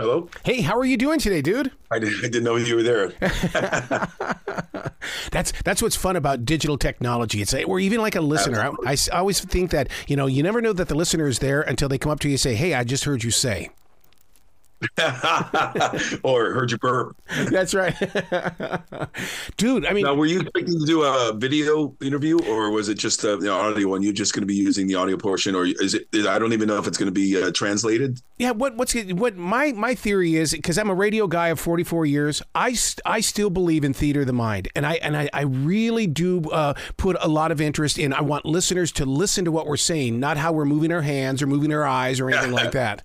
Hello. Hey, how are you doing today, dude? I, did, I didn't know you were there. that's that's what's fun about digital technology. It's or even like a listener. I, I, always think that you know you never know that the listener is there until they come up to you and say, "Hey, I just heard you say." or heard you burp. That's right, dude. I mean, now were you expecting to do a video interview, or was it just uh, the audio one? You're just going to be using the audio portion, or is it? I don't even know if it's going to be uh, translated. Yeah. What what's what my my theory is because I'm a radio guy of 44 years. I I still believe in theater of the mind, and I and I, I really do uh, put a lot of interest in. I want listeners to listen to what we're saying, not how we're moving our hands or moving our eyes or anything like that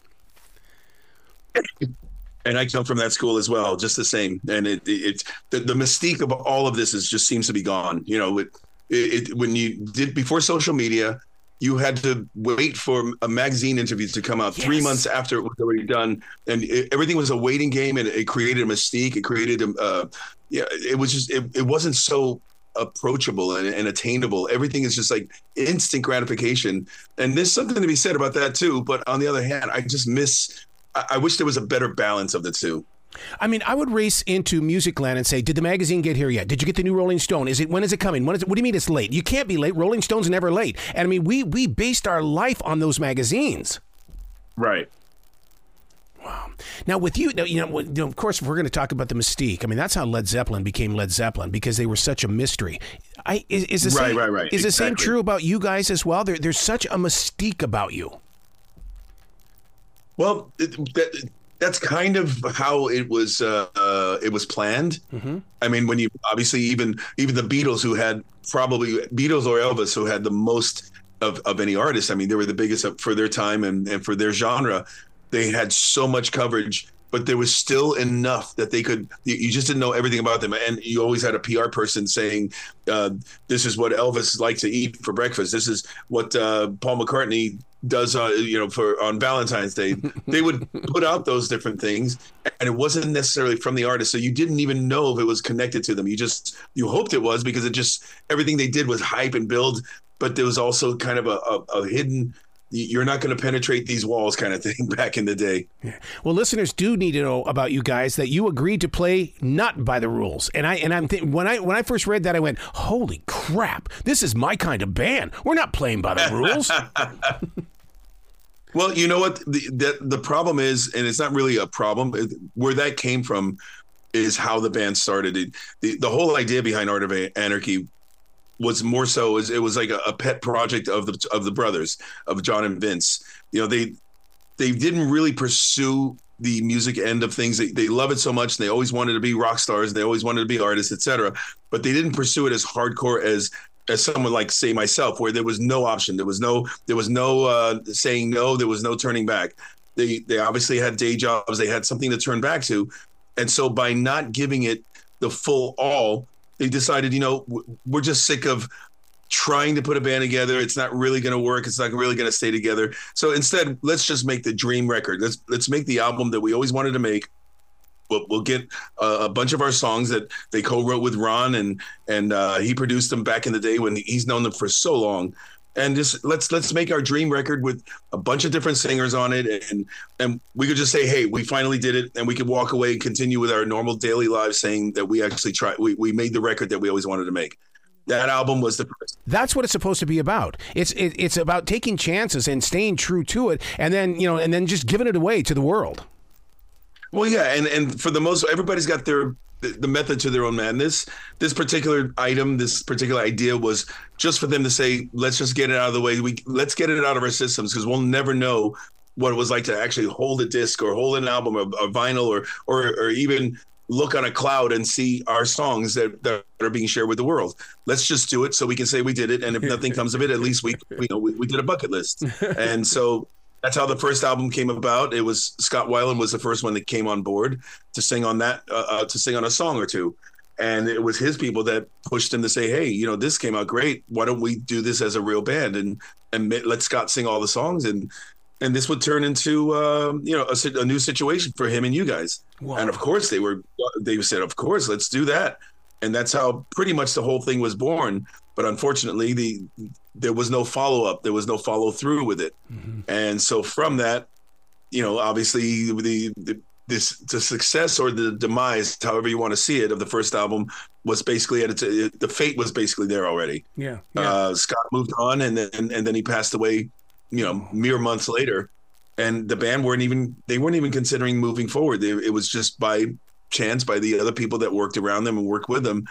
and I come from that school as well, just the same. And it, it, the, the mystique of all of this is just seems to be gone. You know, it, it, when you did before social media, you had to wait for a magazine interview to come out yes. three months after it was already done, and it, everything was a waiting game, and it created a mystique. It created a, uh, yeah, it was just it, it wasn't so approachable and, and, attainable. Everything is just like instant gratification. And there's something to be said about that too. But on the other hand, I just miss I, wish there was a better balance of the two. I mean, I would race into music land and say, "Did the magazine get here yet? Did you get the new Rolling Stone? Is it when is it coming? When is it? What do you mean it's late? You can't be late. Rolling Stone's never late." And I mean, we we based our life on those magazines. Right. Wow. Now, with you, you know, of course, if we're going to talk about the mystique, I mean, that's how Led Zeppelin became Led Zeppelin because they were such a mystery. I is, is the right, same, right, right. Is exactly. the same true about you guys as well? There, there's such a mystique about you. Well, that, that's kind of how it was uh, uh, it was planned. Mm-hmm. I mean, when you obviously even even the Beatles, who had probably Beatles or Elvis, who had the most of, of any artist. I mean, they were the biggest for their time and, and for their genre. They had so much coverage, but there was still enough that they could. You just didn't know everything about them, and you always had a PR person saying, uh, "This is what Elvis likes to eat for breakfast. This is what uh, Paul McCartney does uh, you know for on Valentine's Day they would put out those different things and it wasn't necessarily from the artist so you didn't even know if it was connected to them you just you hoped it was because it just everything they did was hype and build but there was also kind of a, a, a hidden you're not going to penetrate these walls kind of thing back in the day. Yeah. Well, listeners do need to know about you guys that you agreed to play not by the rules. And I and I'm th- when I when I first read that I went, "Holy crap. This is my kind of band. We're not playing by the rules." Well, you know what the, the, the problem is, and it's not really a problem. Where that came from is how the band started. It, the the whole idea behind Art of Anarchy was more so as it was like a, a, pet project of the of the brothers of John and Vince. You know, they they didn't really pursue the music end of things. They, they love it so much. And they always wanted to be rock stars. They always wanted to be artists, etc. But they didn't pursue it as hardcore as as someone like say myself where there was no option there was no there was no uh, saying no there was no turning back they they obviously had day jobs they had something to turn back to and so by not giving it the full all they decided you know we're just sick of trying to put a band together. It's not really going to work. It's not really going to stay together. So instead let's just make the dream record. Let's let's make the album that we always wanted to make. We'll, we'll get a bunch of our songs that they co-wrote with Ron and and uh, he produced them back in the day when he's known them for so long and just let's let's make our dream record with a bunch of different singers on it and and we could just say hey we finally did it and we could walk away and continue with our normal daily lives saying that we actually tried we, we made the record that we always wanted to make that album was the first. That's what it's supposed to be about. It's it, it's about taking chances and staying true to it, and then you know, and then just giving it away to the world. Well, yeah, and and for the most, everybody's got their the method to their own madness. This particular item, this particular idea was just for them to say, let's just get it out of the way. We let's get it out of our systems because we'll never know what it was like to actually hold a disc or hold an album or a vinyl or or or even look on a cloud and see our songs that, that are being shared with the world. Let's just do it so we can say we did it. And if nothing comes of it, at least we, we know we, we did a bucket list. And so that's how the first album came about. It was Scott Weiland was the first one that came on board to sing on that uh, uh, to sing on a song or two, and it was his people that pushed him to say, "Hey, you know, this came out great. Why don't we do this as a real band and and let Scott sing all the songs and." And this would turn into, uh, you know, a, a, new situation for him and you guys. Wow. And of course, they were. They said, "Of course, let's do that." And that's how pretty much the whole thing was born. But unfortunately, the there was no follow up. There was no follow through with it. Mm-hmm. And so from that, you know, obviously the, the this the success or the demise, however you want to see it, of the first album was basically at its the fate was basically there already. Yeah. yeah. Uh, Scott moved on, and then and then he passed away. You know, mere months later, and the band weren't even they weren't even considering moving forward. They, it was just by chance by the other people that worked around them and worked with them.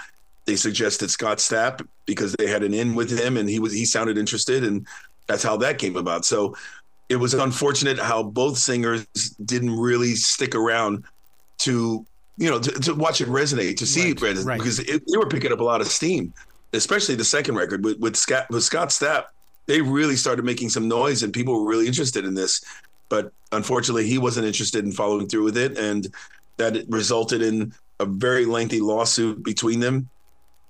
They suggested Scott Stapp because they had an in with him, and he was he sounded interested, and that's how that came about. So it was unfortunate how both singers didn't really stick around to you know to, to watch it resonate to see right, it right. because it, they were picking up a lot of steam especially the second record with with Scott, with Scott Stapp they really started making some noise and people were really interested in this but unfortunately he wasn't interested in following through with it and that resulted in a very lengthy lawsuit between them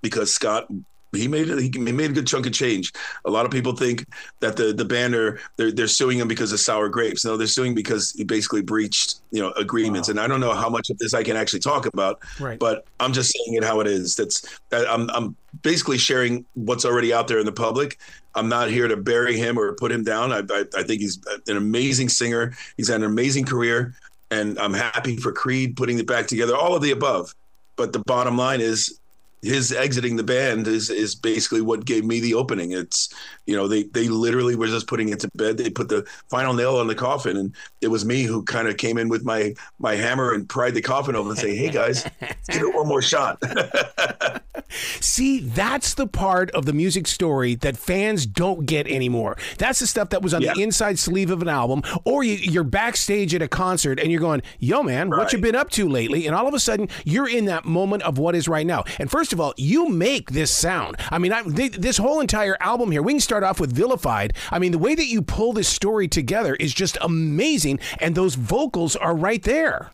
because Scott he made it. He made a good chunk of change. A lot of people think that the the band are they're, they're suing him because of sour grapes. No, they're suing because he basically breached you know agreements. Wow. And I don't know how much of this I can actually talk about. Right. But I'm just saying it how it is. That's I'm I'm basically sharing what's already out there in the public. I'm not here to bury him or put him down. I, I, I think he's an amazing singer. He's had an amazing career, and I'm happy for Creed putting it back together. All of the above. But the bottom line is his exiting the band is is basically what gave me the opening. It's you know they they literally were just putting it to bed. They put the final nail on the coffin, and it was me who kind of came in with my my hammer and pried the coffin open and say, "Hey guys, give it one more shot." See, that's the part of the music story that fans don't get anymore. That's the stuff that was on yeah. the inside sleeve of an album, or you, are backstage at a concert and you're going, "Yo, man, right. what you been up to lately?" And all of a sudden, you're in that moment of what is right now. And first of all, you make this sound. I mean, I, this whole entire album here, we can start off with Vilified. I mean, the way that you pull this story together is just amazing, and those vocals are right there.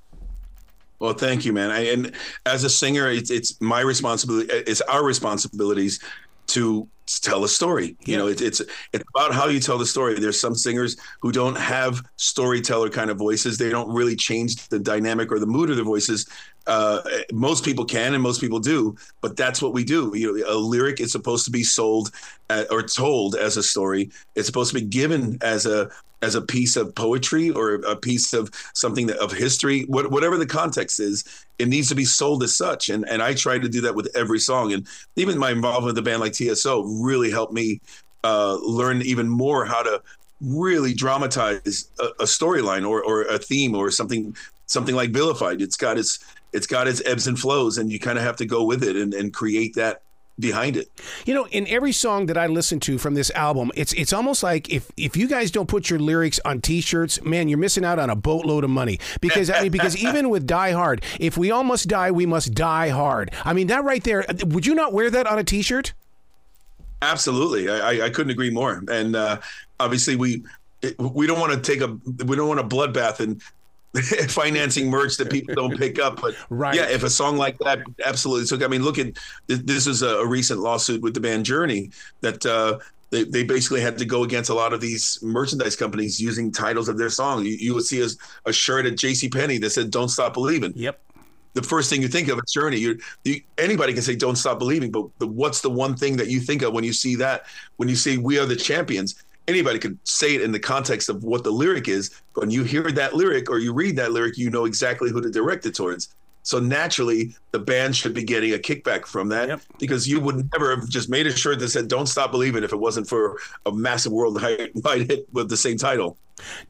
Well, thank you, man. I, and as a singer, it's, it's my responsibility. It's our responsibilities to tell a story. You know, it, it's it's about how you tell the story. There's some singers who don't have storyteller kind of voices. They don't really change the dynamic or the mood of their voices. Uh, most people can, and most people do, but that's what we do. You know, a lyric is supposed to be sold at, or told as a story. It's supposed to be given as a as a piece of poetry or a piece of something that, of history, what, whatever the context is, it needs to be sold as such. And and I try to do that with every song. And even my involvement with a band like TSO really helped me uh, learn even more how to really dramatize a, a storyline or, or a theme or something something like vilified. It's got its it's got its ebbs and flows, and you kind of have to go with it and, and create that behind it. You know, in every song that I listen to from this album, it's it's almost like if if you guys don't put your lyrics on T-shirts, man, you're missing out on a boatload of money. Because I mean, because even with Die Hard, if we all must die, we must die hard. I mean, that right there. Would you not wear that on a T-shirt? Absolutely, I, I couldn't agree more. And uh, obviously, we we don't want to take a we don't want a bloodbath and financing merch that people don't pick up. But right. yeah, if a song like that absolutely took, I mean, look at this is a, recent lawsuit with the band Journey that uh, they, they basically had to go against a lot of these merchandise companies using titles of their song. You, you would see a, a shirt at J.C. Penney that said "Don't Stop Believing." Yep. The first thing you think of is Journey. You, you, anybody can say "Don't Stop Believing," but the, what's the one thing that you think of when you see that? When you see "We Are the Champions," anybody could say it in the context of what the lyric is. When you hear that lyric or you read that lyric, you know exactly who to direct it towards. So naturally, the band should be getting a kickback from that yep. because you would never have just made a shirt that said "Don't Stop Believing" if it wasn't for a massive worldwide hit with the same title.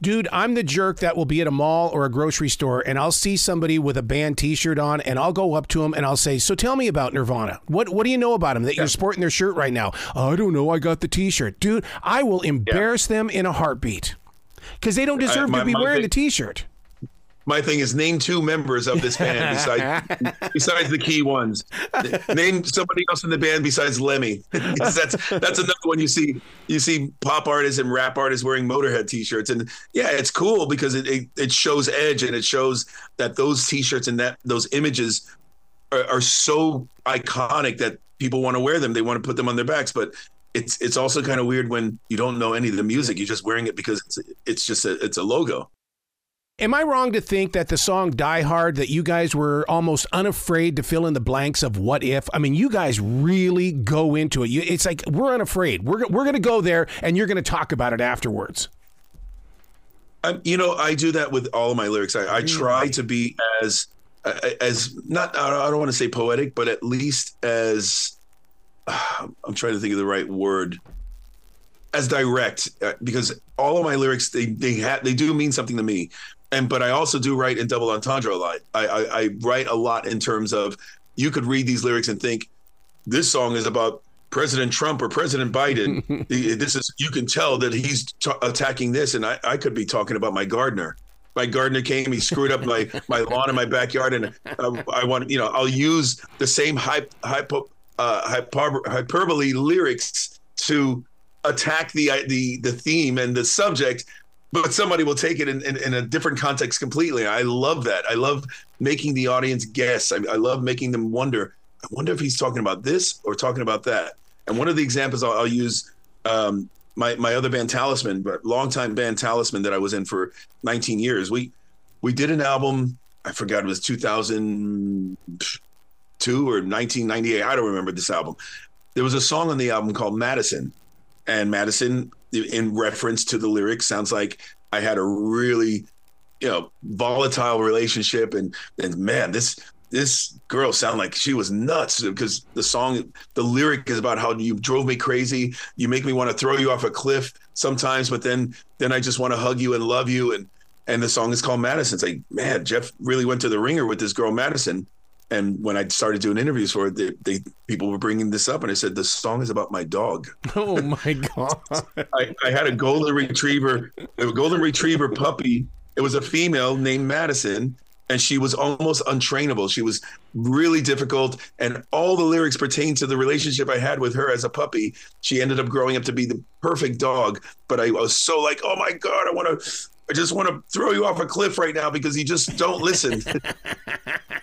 Dude, I'm the jerk that will be at a mall or a grocery store and I'll see somebody with a band T-shirt on and I'll go up to them and I'll say, "So tell me about Nirvana. What what do you know about them that yeah. you're sporting their shirt right now?" "I don't know. I got the T-shirt." Dude, I will embarrass yeah. them in a heartbeat because they don't deserve I, my, to be wearing the T-shirt my thing is name two members of this band besides besides the key ones. Name somebody else in the band besides Lemmy. that's that's another one you see you see pop artists and rap artists wearing Motorhead t-shirts and yeah, it's cool because it it, it shows edge and it shows that those t-shirts and that those images are, are so iconic that people want to wear them. They want to put them on their backs, but it's it's also kind of weird when you don't know any of the music. You're just wearing it because it's, it's just a it's a logo. Am I wrong to think that the song Die Hard, that you guys were almost unafraid to fill in the blanks of what if? I mean, you guys really go into it. it's like we're unafraid. We're, we're going to go there and you're going to talk about it afterwards. I, you know, I do that with all of my lyrics. I, I mm. try to be as uh, as not I don't want to say poetic, but at least as I'm trying to think of the right word as direct uh, because all of my lyrics they they have they do mean something to me and but I also do write in double entendre a lot. I, I, I write a lot in terms of you could read these lyrics and think this song is about President Trump or President Biden. this is you can tell that he's t- attacking this, and I, I could be talking about my gardener. My gardener came, he screwed up my my lawn in my backyard, and uh, I want you know I'll use the same hype, hypo, uh, hyper, hyperbole lyrics to attack the the the theme and the subject but somebody will take it in, in, in, a different context completely. I love that. I love making the audience guess. I, I, love making them wonder. I wonder if he's talking about this or talking about that. And one of the examples I'll, I'll use um, my my other band Talisman, but longtime band Talisman that I was in for 19 years. We we did an album. I forgot it was 2002 or 1998. I don't remember this album. There was a song on the album called Madison, and Madison in reference to the lyrics sounds like I had a really you know volatile relationship and and man this this girl sounded like she was nuts because the song the lyric is about how you drove me crazy. You make me want to throw you off a cliff sometimes but then then I just want to hug you and love you. And and the song is called Madison it's like man Jeff really went to the ringer with this girl Madison and when I started doing interviews for it, they, they, people were bringing this up, and I said the song is about my dog. Oh my god! I, I, had a golden retriever, a golden retriever puppy. It was a female named Madison, and she was almost untrainable. She was really difficult, and all the lyrics pertain to the relationship I had with her as a puppy. She ended up growing up to be the perfect dog, but I was so like, oh my god, I want to. I just want to throw you off a cliff right now because you just don't listen.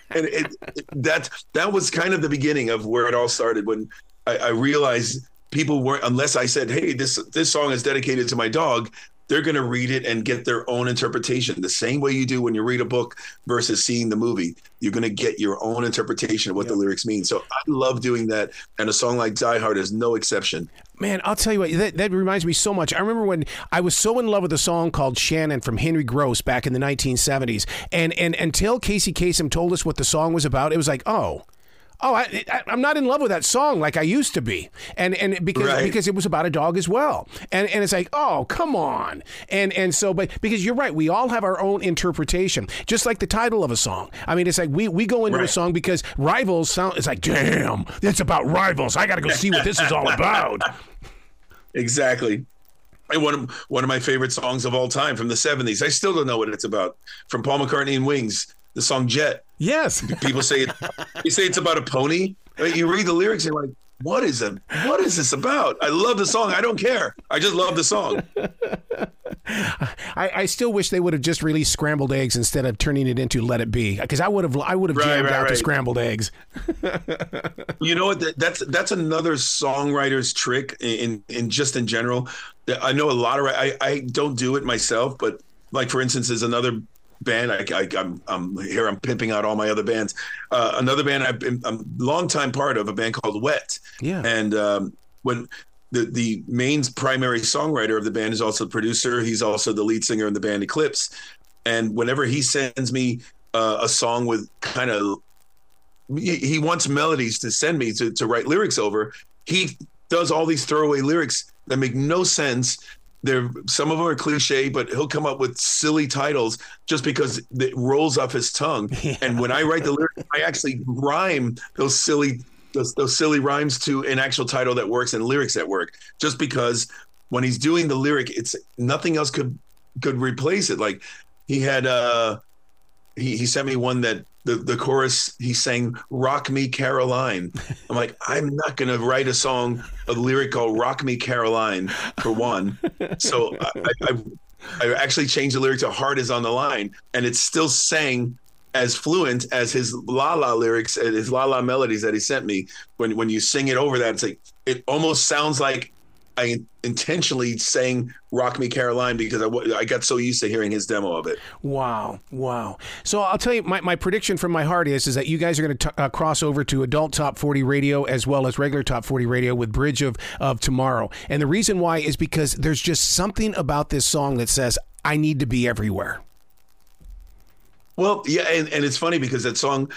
and it, it, that that was kind of the beginning of where it all started when I, I realized people weren't unless I said, "Hey, this this song is dedicated to my dog." They're going to read it and get their own interpretation, the same way you do when you read a book versus seeing the movie. You're going to get your own interpretation of what the lyrics mean. So I love doing that, and a song like Die Hard is no exception. Man, I'll tell you what, that, that reminds me so much. I remember when I was so in love with a song called Shannon from Henry Gross back in the 1970s. And, and until Casey Kasem told us what the song was about, it was like, oh, oh, I, am not in love with that song like I used to be, and and because right. because it was about a dog as well, and and it's like, oh, come on, and and so, but because you're right, we all have our own interpretation, just like the title of a song. I mean, it's like we we go into right. a song because rivals sound. It's like, damn, it's about rivals. I got to go see what this is all about. Exactly. And one of one of my favorite songs of all time from the '70s. I still don't know what it's about. From Paul McCartney and Wings the song Jet. Yes. People say it, you say it's about a pony. You read the lyrics and you're like, what is it? What is this about? I love the song. I don't care. I just love the song. I, I, still wish they would have just released scrambled eggs instead of turning it into Let It Be, because I would have I would have right, jammed right, out right. to scrambled eggs. you know what? That's that's another songwriter's trick in in just in general. I know a lot of I I don't do it myself, but like for instance, there's another band. I, I, am I'm, I'm here. I'm pimping out all my other bands. Uh, another band I've been I'm a long time part of a band called Wet. Yeah. And um, when the the main primary songwriter of the band is also the producer. He's also the lead singer in the band Eclipse. And whenever he sends me uh, a song with kind of he, he wants melodies to send me to to write lyrics over, he does all these throwaway lyrics that make no sense there some of them are cliche but he'll come up with silly titles just because it rolls off his tongue. Yeah. and when i write the lyrics i actually rhyme those silly those, those silly rhymes to an actual title that works and lyrics that work. Just because when he's doing the lyric it's nothing else could could replace it. Like he had uh he, he sent me one that the, the chorus he sang rock me caroline. I'm like i'm not going to write a song a lyric called rock me caroline for one. So I, I, I actually changed the lyric to heart is on the line and it's still sang as fluent as his la la lyrics and his la la melodies that he sent me. When when you sing it over that it's like it almost sounds like I intentionally sang "Rock Me Caroline" because I, I got so used to hearing his demo of it. Wow, wow! So I'll tell you, my, my prediction from my heart is is that you guys are going to uh, cross over to adult top forty radio as well as regular top forty radio with Bridge of of Tomorrow, and the reason why is because there's just something about this song that says I need to be everywhere. Well, yeah, and, and it's funny because that song,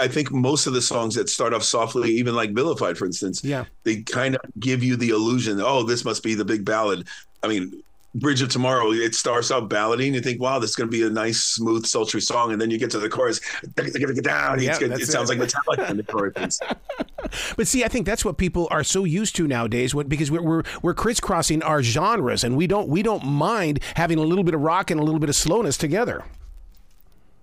I think most of the songs that start off softly, even like Vilified, for instance, yeah, they kind of give you the illusion, oh, this must be the big ballad. I mean, Bridge of Tomorrow, it starts out ballading. You think, wow, this is going to be a nice, smooth, sultry song. And then you get to the chorus, down. Yeah, it sounds like Metallica in the chorus. but see, I think that's what people are so used to nowadays because we're, we're, we're crisscrossing our genres and we don't, we don't mind having a little bit of rock and a little bit of slowness together.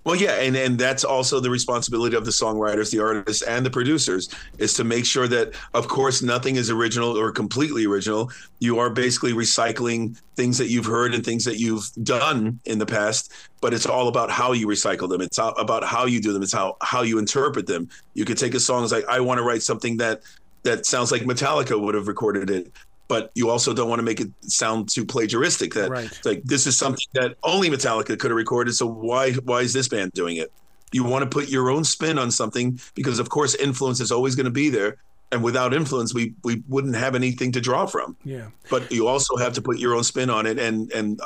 Well, yeah, and and that's also the responsibility of the songwriters, the artists, and the producers is to make sure that, of course, nothing is original or completely original. You are basically recycling things that you've heard and things that you've done in the past, but it's all about how you recycle them. It's about how you do them. It's how how you interpret them. You could take a song as like I want to write something that that sounds like Metallica would have recorded it but you also don't want to make it sound too plagiaristic. That right. like this is something that only Metallica could have recorded. So why why is this band doing it? You want to put your own spin on something because of course influence is always going to be there. And without influence, we we wouldn't have anything to draw from. Yeah. But you also have to put your own spin on it. And and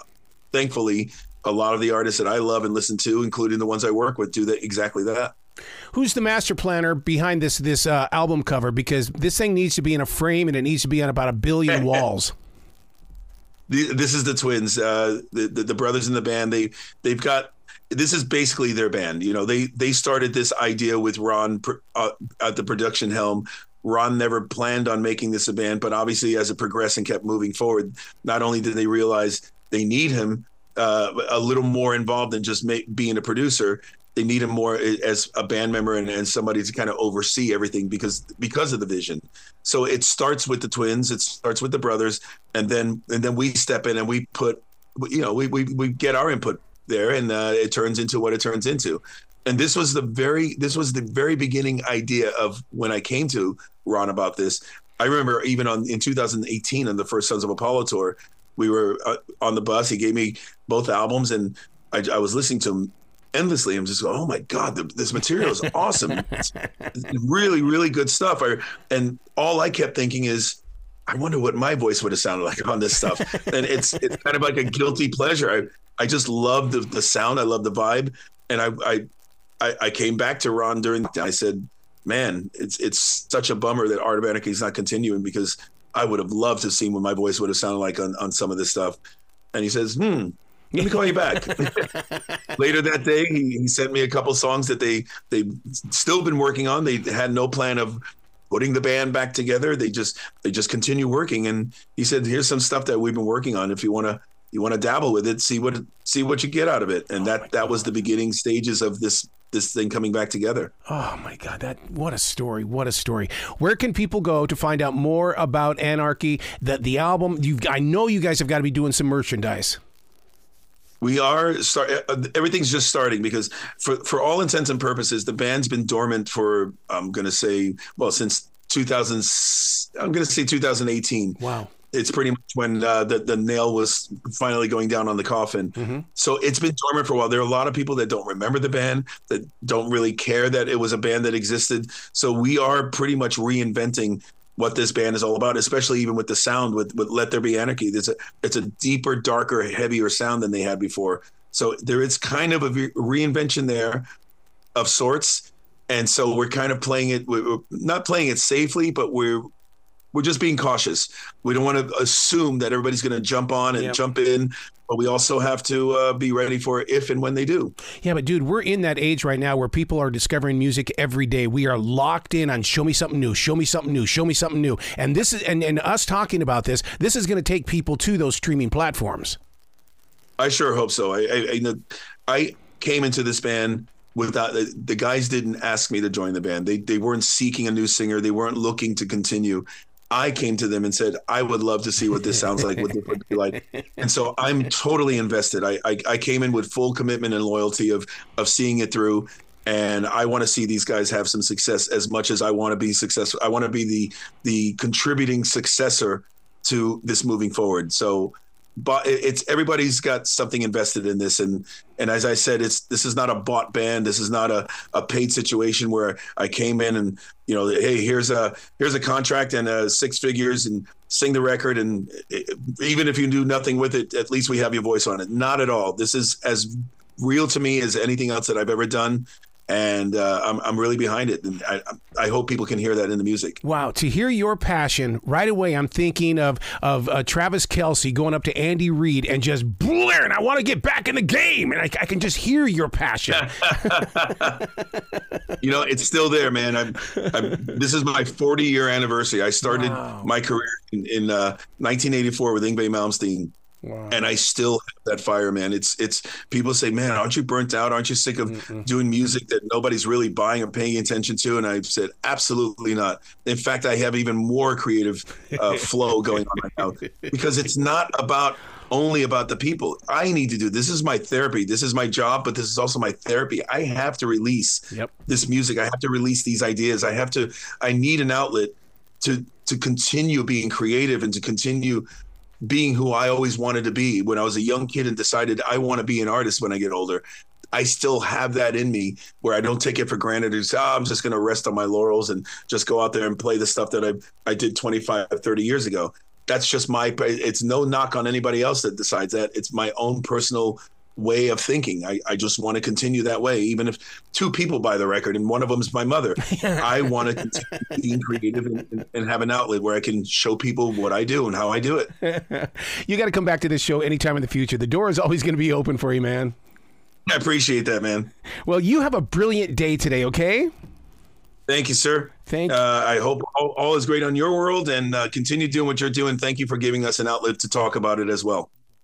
thankfully, a lot of the artists that I love and listen to, including the ones I work with, do that exactly that. Who's the master planner behind this this uh, album cover? Because this thing needs to be in a frame and it needs to be on about a billion walls. this is the twins, uh, the, the, the brothers in the band. They they've got this is basically their band. You know, they they started this idea with Ron uh, at the production helm. Ron never planned on making this a band, but obviously, as it progressed and kept moving forward, not only did they realize they need him uh, a little more involved than just being a producer, they need him more as a band member and, and somebody to kind of oversee everything because because of the vision. So it starts with the twins, it starts with the brothers, and then and then we step in and we put, you know, we we, we get our input there, and uh, it turns into what it turns into. And this was the very this was the very beginning idea of when I came to Ron about this. I remember even on in 2018 on the first Sons of Apollo tour, we were uh, on the bus. He gave me both albums, and I, I was listening to them endlessly. I'm just going, oh my god, the, this material is awesome. it's, really, really good stuff. I, and all I kept thinking is, I wonder what my voice would have sounded like on this stuff. and it's it's kind of like a guilty pleasure. I I just love the the sound. I love the vibe. And I I I came back to Ron during. I said, man, it's it's such a bummer that Art of Anarchy is not continuing because I would have loved to have seen what my voice would have sounded like on on some of this stuff. And he says, hmm, let me call you back. Later that day, he, he, sent me a couple songs that they they still been working on. They had no plan of putting the band back together. They just they just continue working. And he said, "Here's some stuff that we've been working on. If you want to you want to dabble with it, see what see what you get out of it." And oh that that was the beginning stages of this this thing coming back together. Oh my God, that what a story! What a story! Where can people go to find out more about Anarchy? That the album you I know you guys have got to be doing some merchandise we are start uh, everything's just starting because for for all intents and purposes the band's been dormant for i'm going to say well since 2000 i'm going to say 2018 wow it's pretty much when uh, the the nail was finally going down on the coffin. Mm-hmm. So it's been dormant for a while. There are a lot of people that don't remember the band, that don't really care that it was a band that existed. So we are pretty much reinventing what this band is all about, especially even with the sound with, with Let There Be Anarchy. There's a, it's a deeper, darker, heavier sound than they had before. So there is kind of a reinvention there of sorts. And so we're kind of playing it, we're not playing it safely, but we're we're just being cautious. We don't want to assume that everybody's going to jump on and yep. jump in, but we also have to uh, be ready for if and when they do. Yeah, but dude, we're in that age right now where people are discovering music every day. We are locked in on show me something new, show me something new, show me something new, and this is and and us talking about this. This is going to take people to those streaming platforms. I sure hope so. I I, I, I came into this band without the, the guys didn't ask me to join the band. They they weren't seeking a new singer. They weren't looking to continue. I came to them and said, I would love to see what this sounds like, what this would be like. And so I'm totally invested. I, I, I came in with full commitment and loyalty of of seeing it through. And I want to see these guys have some success as much as I want to be successful. I want to be the the contributing successor to this moving forward. So but it's everybody's got something invested in this and and as i said it's this is not a bought band this is not a, a paid situation where i came in and you know hey here's a here's a contract and uh, six figures and sing the record, and even if you do nothing with it, at least we have your voice on it. Not at all. This is as real to me as anything else that I've ever done and uh, I'm, I'm really behind it. And I, I hope people can hear that in the music. Wow. To hear your passion right away, I'm thinking of, of uh, Travis Kelce going up to Andy Reid and just blaring, I want to get back in the game. And I, I can just hear your passion. you know, it's still there, man. I'm, I'm, this is my 40 year anniversary. I started wow. my career in, in uh, 1984 with Yngwie Malmsteen. Wow. And I still have that fire, man. It's it's people say, man, aren't you burnt out? Aren't you sick of Mm-mm. doing music that nobody's really buying or paying attention to? And I've said, absolutely not. In fact, I have even more creative uh, flow going on right now because it's not about only about the people. I need to do this is my therapy. This is my job, but this is also my therapy. I have to release yep. this music. I have to release these ideas. I have to. I need an outlet to to continue being creative and to continue being who I always wanted to be when I was a young kid and decided I want to be an artist when I get older. I still have that in me where I don't take it for granted. It's, oh, I'm just going to rest on my laurels and just go out there and play the stuff that I, I did 25, 30 years ago. That's just my, it's no knock on anybody else that decides that. It's my own personal way of thinking. I, I just want to continue that way, even if two people buy the record and one of them is my mother. I want to continue being creative and, and, have an outlet where I can show people what I do and how I do it. you got to come back to this show anytime in the future. The door is always going to be open for you, man. I appreciate that, man. Well, you have a brilliant day today, okay? Thank you, sir. Thank you. Uh, I hope all, all, is great on your world and uh, continue doing what you're doing. Thank you for giving us an outlet to talk about it as well.